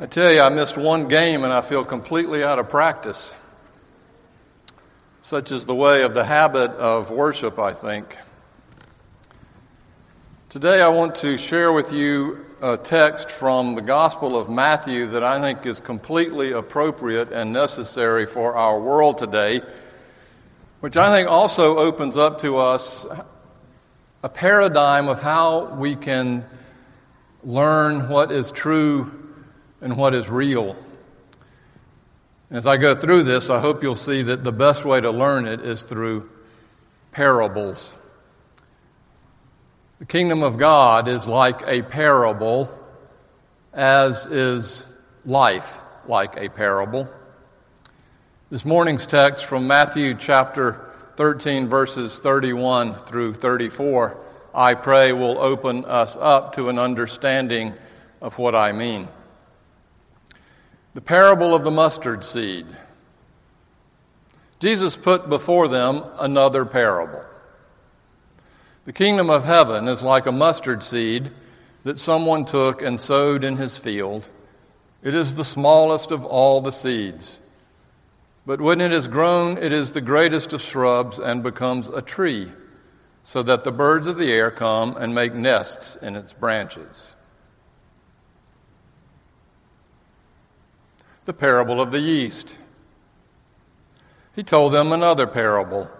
I tell you, I missed one game and I feel completely out of practice. Such is the way of the habit of worship, I think. Today, I want to share with you a text from the Gospel of Matthew that I think is completely appropriate and necessary for our world today, which I think also opens up to us a paradigm of how we can learn what is true and what is real. As I go through this, I hope you'll see that the best way to learn it is through parables. The kingdom of God is like a parable, as is life like a parable. This morning's text from Matthew chapter 13, verses 31 through 34, I pray will open us up to an understanding of what I mean. The parable of the mustard seed. Jesus put before them another parable. The kingdom of heaven is like a mustard seed that someone took and sowed in his field. It is the smallest of all the seeds. But when it is grown, it is the greatest of shrubs and becomes a tree, so that the birds of the air come and make nests in its branches. the parable of the yeast. He told them another parable.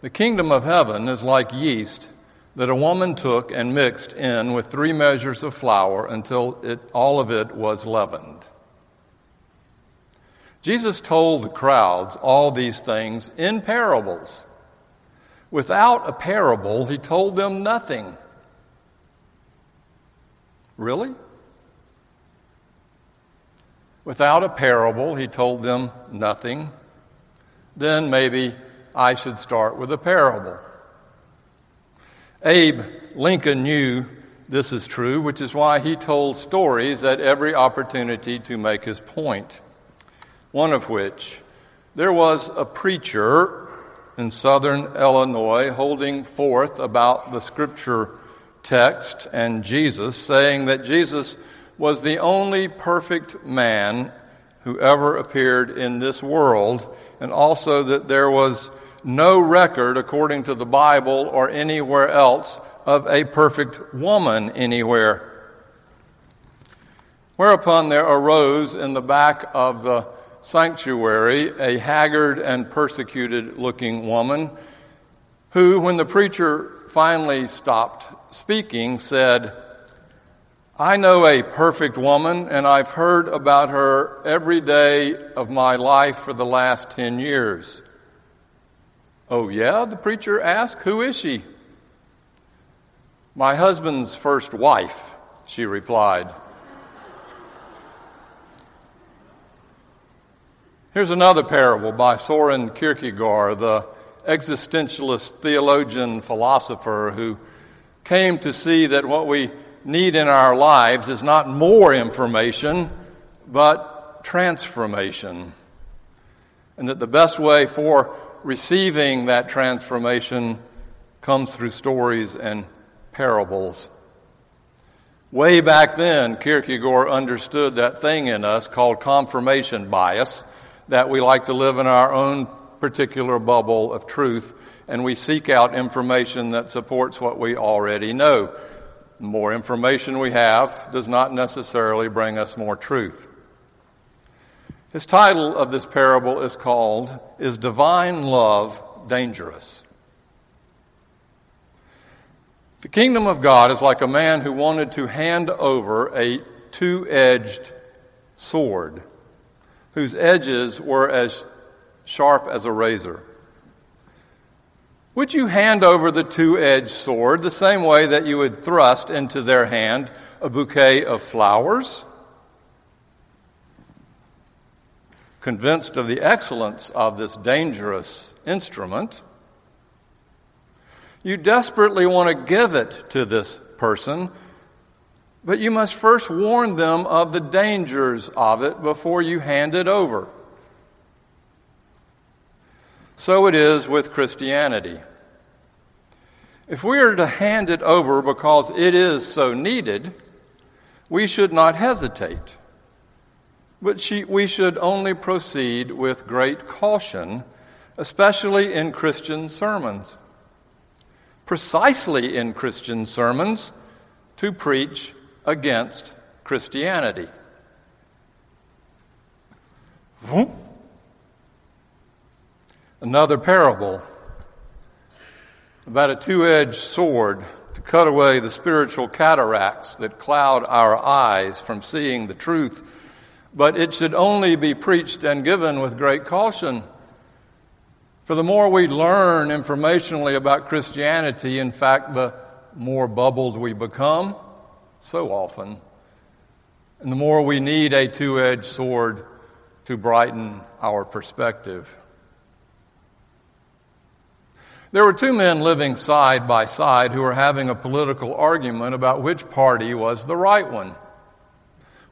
The kingdom of heaven is like yeast that a woman took and mixed in with three measures of flour until it, all of it was leavened. Jesus told the crowds all these things in parables. Without a parable, he told them nothing. Really? Without a parable, he told them nothing. Then maybe I should start with a parable. Abe Lincoln knew this is true, which is why he told stories at every opportunity to make his point. One of which, there was a preacher in southern Illinois holding forth about the scripture text and Jesus, saying that Jesus was the only perfect man who ever appeared in this world, and also that there was no record, according to the Bible or anywhere else, of a perfect woman anywhere. Whereupon there arose in the back of the sanctuary a haggard and persecuted looking woman who, when the preacher finally stopped speaking, said, I know a perfect woman, and I've heard about her every day of my life for the last 10 years. Oh, yeah? The preacher asked. Who is she? My husband's first wife, she replied. Here's another parable by Soren Kierkegaard, the existentialist theologian philosopher who came to see that what we need in our lives is not more information, but transformation. And that the best way for receiving that transformation comes through stories and parables. Way back then, Kierkegaard understood that thing in us called confirmation bias, that we like to live in our own particular bubble of truth, and we seek out information that supports what we already know. More information we have does not necessarily bring us more truth. His title of this parable is called Is Divine Love Dangerous? The kingdom of God is like a man who wanted to hand over a two edged sword whose edges were as sharp as a razor. Would you hand over the two edged sword the same way that you would thrust into their hand a bouquet of flowers? Convinced of the excellence of this dangerous instrument, you desperately want to give it to this person, but you must first warn them of the dangers of it before you hand it over. So it is with Christianity. If we are to hand it over because it is so needed, we should not hesitate, but she, we should only proceed with great caution, especially in Christian sermons. Precisely in Christian sermons, to preach against Christianity. Another parable about a two edged sword to cut away the spiritual cataracts that cloud our eyes from seeing the truth, but it should only be preached and given with great caution. For the more we learn informationally about Christianity, in fact, the more bubbled we become, so often, and the more we need a two edged sword to brighten our perspective. There were two men living side by side who were having a political argument about which party was the right one.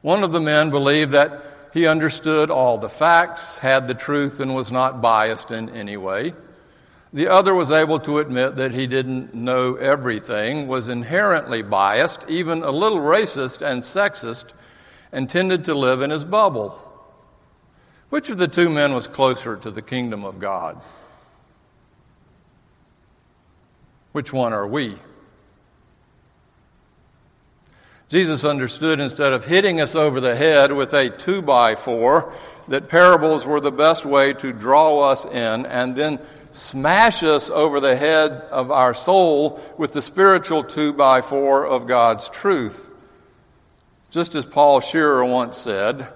One of the men believed that he understood all the facts, had the truth, and was not biased in any way. The other was able to admit that he didn't know everything, was inherently biased, even a little racist and sexist, and tended to live in his bubble. Which of the two men was closer to the kingdom of God? Which one are we? Jesus understood instead of hitting us over the head with a two by four, that parables were the best way to draw us in and then smash us over the head of our soul with the spiritual two by four of God's truth. Just as Paul Shearer once said,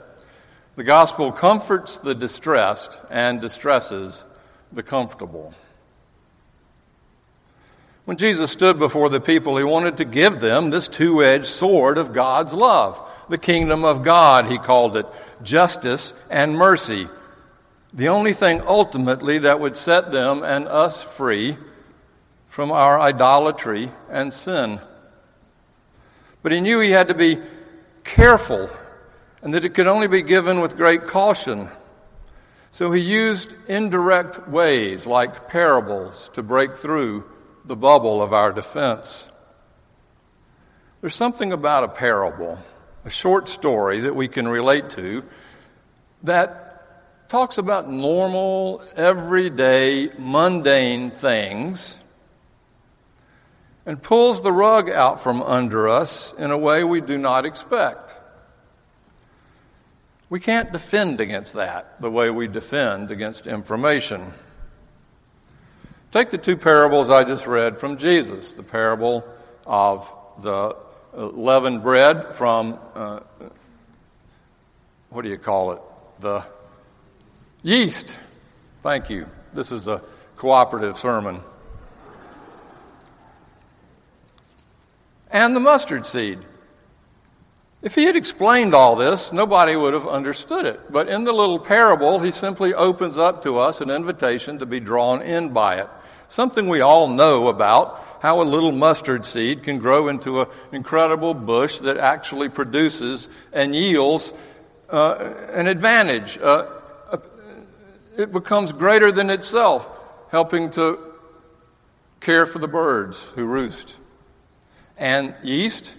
the gospel comforts the distressed and distresses the comfortable. When Jesus stood before the people, he wanted to give them this two edged sword of God's love. The kingdom of God, he called it, justice and mercy. The only thing ultimately that would set them and us free from our idolatry and sin. But he knew he had to be careful and that it could only be given with great caution. So he used indirect ways like parables to break through the bubble of our defense. There's something about a parable, a short story that we can relate to, that talks about normal, everyday, mundane things and pulls the rug out from under us in a way we do not expect. We can't defend against that the way we defend against information. Take the two parables I just read from Jesus the parable of the leavened bread from, uh, what do you call it? The yeast. Thank you. This is a cooperative sermon. And the mustard seed. If he had explained all this, nobody would have understood it. But in the little parable, he simply opens up to us an invitation to be drawn in by it something we all know about how a little mustard seed can grow into an incredible bush that actually produces and yields uh, an advantage. Uh, it becomes greater than itself, helping to care for the birds who roost. And yeast,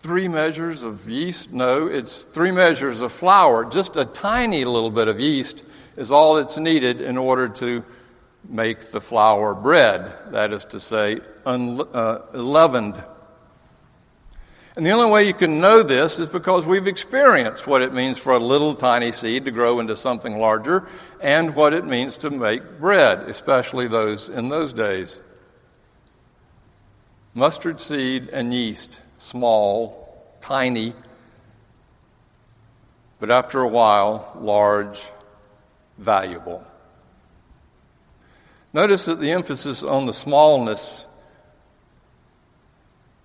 three measures of yeast? No, it's three measures of flour. Just a tiny little bit of yeast is all that's needed in order to make the flour bread, that is to say, unleavened. Uh, And the only way you can know this is because we've experienced what it means for a little tiny seed to grow into something larger and what it means to make bread, especially those in those days. Mustard seed and yeast, small, tiny, but after a while, large, valuable. Notice that the emphasis on the smallness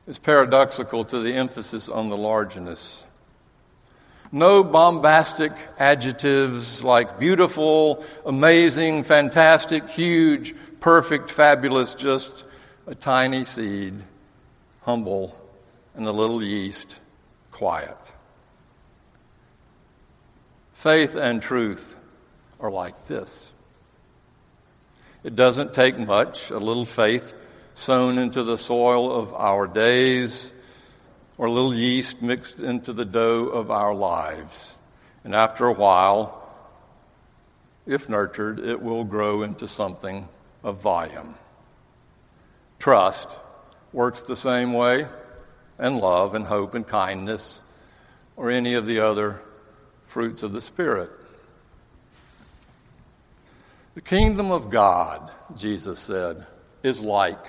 is paradoxical to the emphasis on the largeness. No bombastic adjectives like beautiful, amazing, fantastic, huge, perfect, fabulous, just a tiny seed, humble, and a little yeast, quiet. Faith and truth are like this. It doesn't take much, a little faith sown into the soil of our days or little yeast mixed into the dough of our lives. And after a while, if nurtured, it will grow into something of volume. Trust works the same way, and love and hope and kindness, or any of the other fruits of the Spirit. The kingdom of God, Jesus said, is like.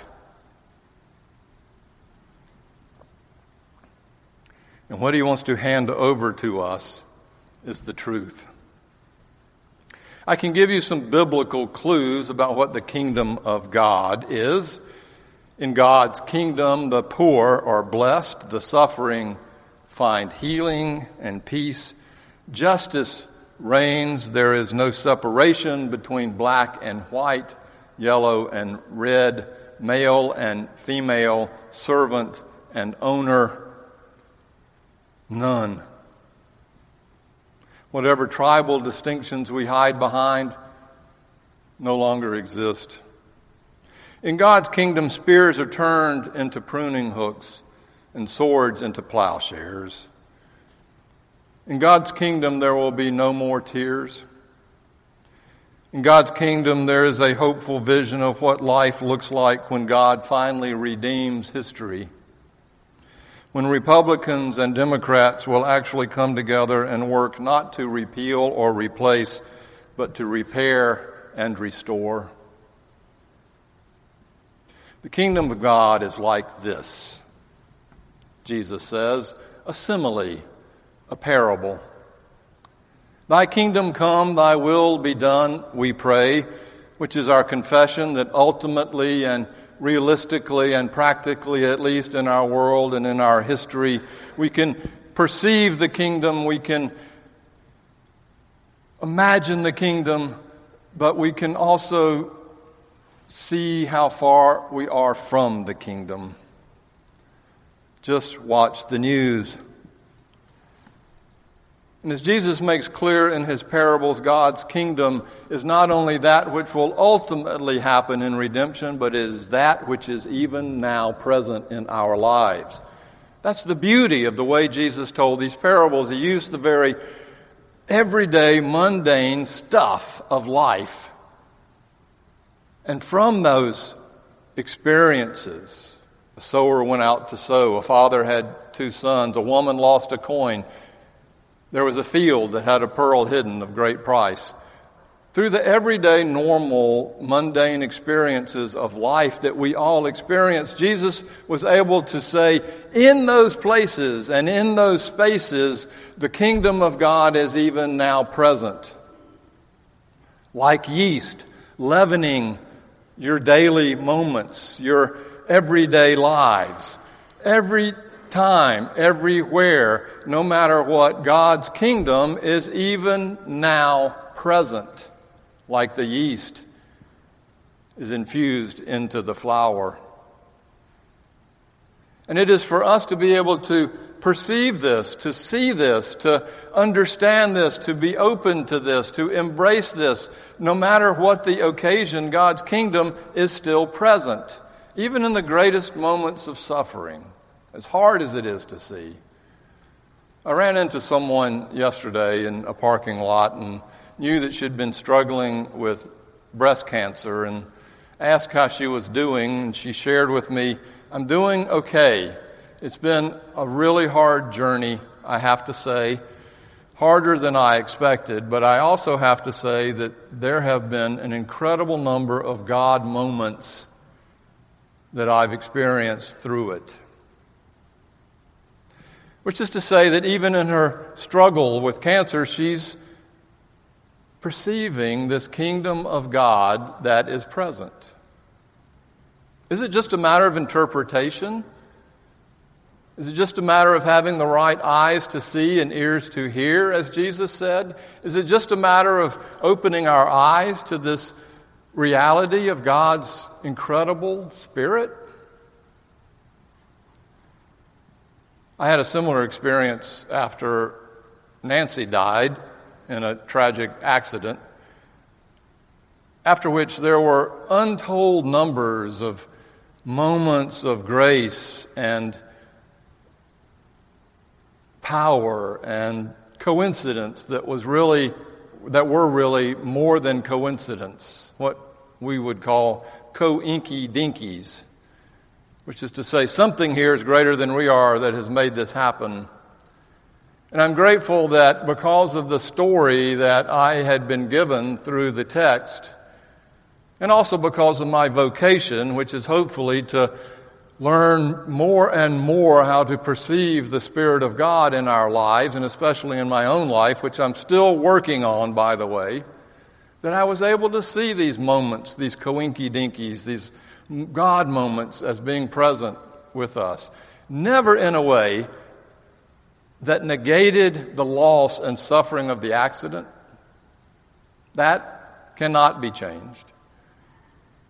And what he wants to hand over to us is the truth. I can give you some biblical clues about what the kingdom of God is. In God's kingdom, the poor are blessed, the suffering find healing and peace. Justice reigns. There is no separation between black and white, yellow and red, male and female, servant and owner. None. Whatever tribal distinctions we hide behind no longer exist. In God's kingdom, spears are turned into pruning hooks and swords into plowshares. In God's kingdom, there will be no more tears. In God's kingdom, there is a hopeful vision of what life looks like when God finally redeems history when Republicans and Democrats will actually come together and work not to repeal or replace, but to repair and restore. The kingdom of God is like this, Jesus says, a simile, a parable. Thy kingdom come, thy will be done, we pray, which is our confession that ultimately and realistically and practically, at least in our world and in our history. We can perceive the kingdom, we can imagine the kingdom, but we can also see how far we are from the kingdom. Just watch the news. And as Jesus makes clear in his parables, God's kingdom is not only that which will ultimately happen in redemption, but is that which is even now present in our lives. That's the beauty of the way Jesus told these parables. He used the very everyday, mundane stuff of life. And from those experiences, a sower went out to sow, a father had two sons, a woman lost a coin. There was a field that had a pearl hidden of great price. Through the everyday, normal, mundane experiences of life that we all experience, Jesus was able to say, in those places and in those spaces, the kingdom of God is even now present. Like yeast, leavening your daily moments, your everyday lives. Every time, everywhere, no matter what, God's kingdom is even now present, like the yeast is infused into the flour. And it is for us to be able to perceive this, to see this, to understand this, to be open to this, to embrace this. No matter what the occasion, God's kingdom is still present, even in the greatest moments of suffering as hard as it is to see. I ran into someone yesterday in a parking lot and knew that she'd been struggling with breast cancer and asked how she was doing. And she shared with me, I'm doing okay. It's been a really hard journey, I have to say, harder than I expected, but I also have to say that there have been an incredible number of God moments that I've experienced through it. Which is to say that even in her struggle with cancer, she's perceiving this kingdom of God that is present. Is it just a matter of interpretation? Is it just a matter of having the right eyes to see and ears to hear, as Jesus said? Is it just a matter of opening our eyes to this reality of God's incredible Spirit? I had a similar experience after Nancy died in a tragic accident, after which there were untold numbers of moments of grace and power and coincidence that was really that were really more than coincidence, what we would call co-inky dinkies, which is to say something here is greater than we are that has made this happen. And I'm grateful that because of the story that I had been given through the text, and also because of my vocation, which is hopefully to learn more and more how to perceive the Spirit of God in our lives, and especially in my own life, which I'm still working on, by the way, that I was able to see these moments, these coinky dinkies, these God moments as being present with us. Never in a way that negated the loss and suffering of the accident. That cannot be changed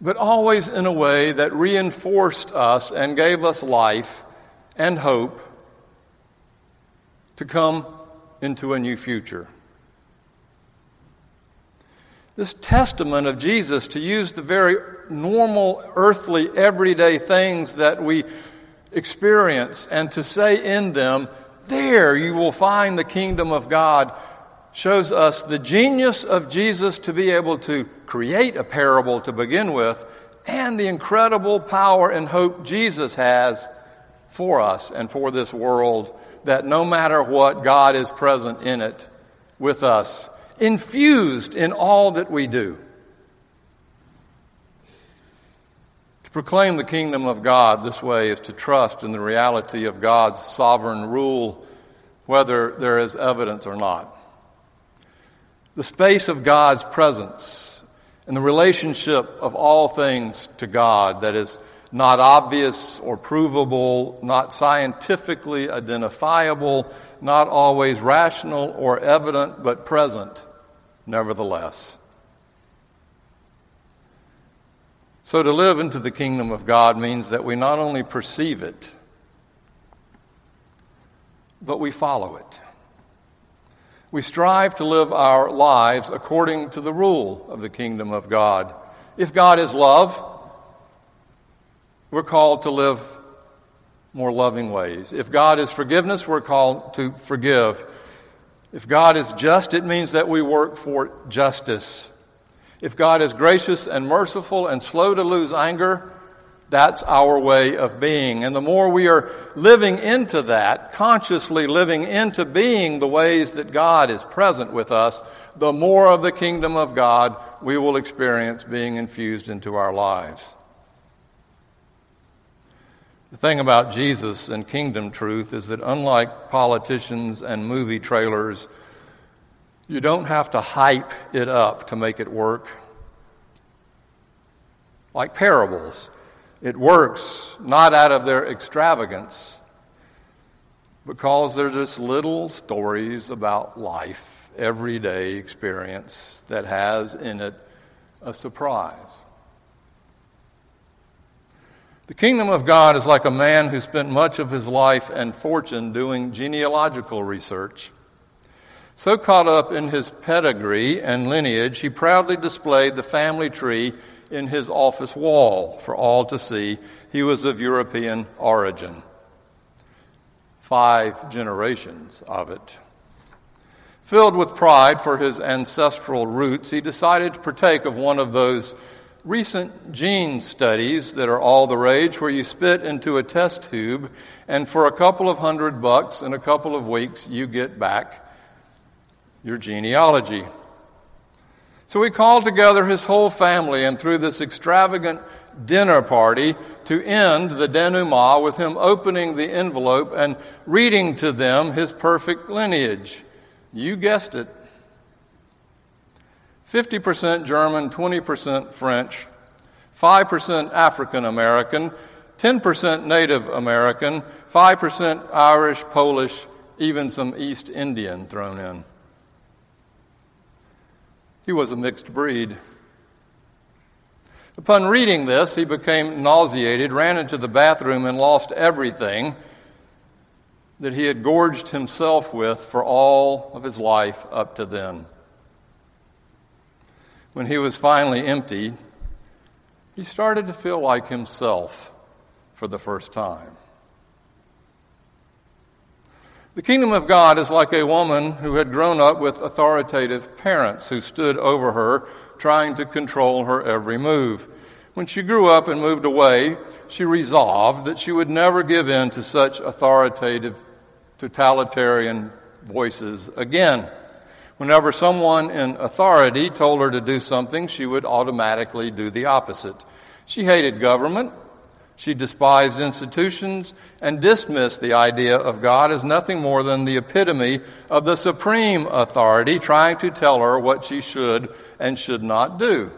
but always in a way that reinforced us and gave us life and hope to come into a new future. This testament of Jesus to use the very normal, earthly, everyday things that we experience and to say in them, There you will find the kingdom of God shows us the genius of Jesus to be able to create a parable to begin with, and the incredible power and hope Jesus has for us and for this world that no matter what, God is present in it with us, infused in all that we do. To proclaim the kingdom of God this way is to trust in the reality of God's sovereign rule, whether there is evidence or not the space of God's presence and the relationship of all things to God that is not obvious or provable, not scientifically identifiable, not always rational or evident, but present nevertheless. So, to live into the kingdom of God means that we not only perceive it, but we follow it. We strive to live our lives according to the rule of the kingdom of God. If God is love, we're called to live more loving ways. If God is forgiveness, we're called to forgive. If God is just, it means that we work for justice. If God is gracious and merciful and slow to lose anger, that's our way of being. And the more we are living into that, consciously living into being the ways that God is present with us, the more of the kingdom of God we will experience being infused into our lives. The thing about Jesus and kingdom truth is that unlike politicians and movie trailers, you don't have to hype it up to make it work. Like parables. It works not out of their extravagance, because they're just little stories about life, everyday experience that has in it a surprise. The kingdom of God is like a man who spent much of his life and fortune doing genealogical research. So caught up in his pedigree and lineage, he proudly displayed the family tree in his office wall for all to see. He was of European origin. Five generations of it. Filled with pride for his ancestral roots, he decided to partake of one of those recent gene studies that are all the rage, where you spit into a test tube, and for a couple of hundred bucks in a couple of weeks, you get back your genealogy. So he called together his whole family, and through this extravagant dinner party, to end the denouement with him opening the envelope and reading to them his perfect lineage. You guessed it 50% German, 20% French, 5% African American, 10% Native American, 5% Irish, Polish, even some East Indian thrown in. He was a mixed breed. Upon reading this, he became nauseated, ran into the bathroom, and lost everything that he had gorged himself with for all of his life up to then. When he was finally empty, he started to feel like himself for the first time. The kingdom of God is like a woman who had grown up with authoritative parents who stood over her, trying to control her every move. When she grew up and moved away, she resolved that she would never give in to such authoritative, totalitarian voices again. Whenever someone in authority told her to do something, she would automatically do the opposite. She hated government, she despised institutions, and dismissed the idea of God as nothing more than the epitome of the supreme authority trying to tell her what she should and should not do.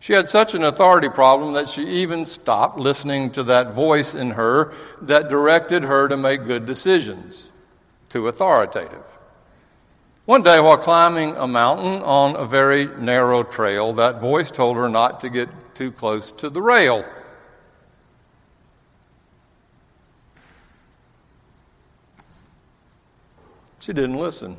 She had such an authority problem that she even stopped listening to that voice in her that directed her to make good decisions, too authoritative. One day, while climbing a mountain on a very narrow trail, that voice told her not to get too close to the rail. She didn't listen.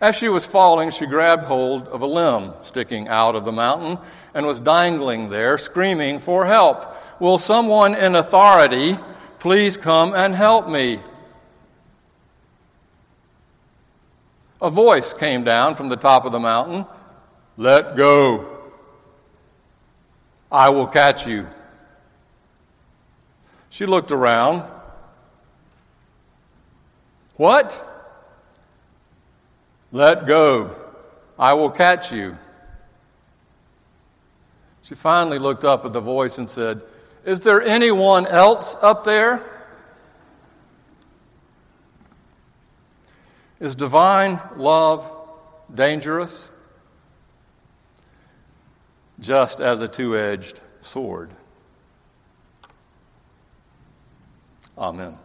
As she was falling, she grabbed hold of a limb sticking out of the mountain and was dangling there, screaming for help. Will someone in authority please come and help me? A voice came down from the top of the mountain Let go. I will catch you. She looked around. What? Let go. I will catch you. She finally looked up at the voice and said, Is there anyone else up there? Is divine love dangerous? Just as a two edged sword. Amen.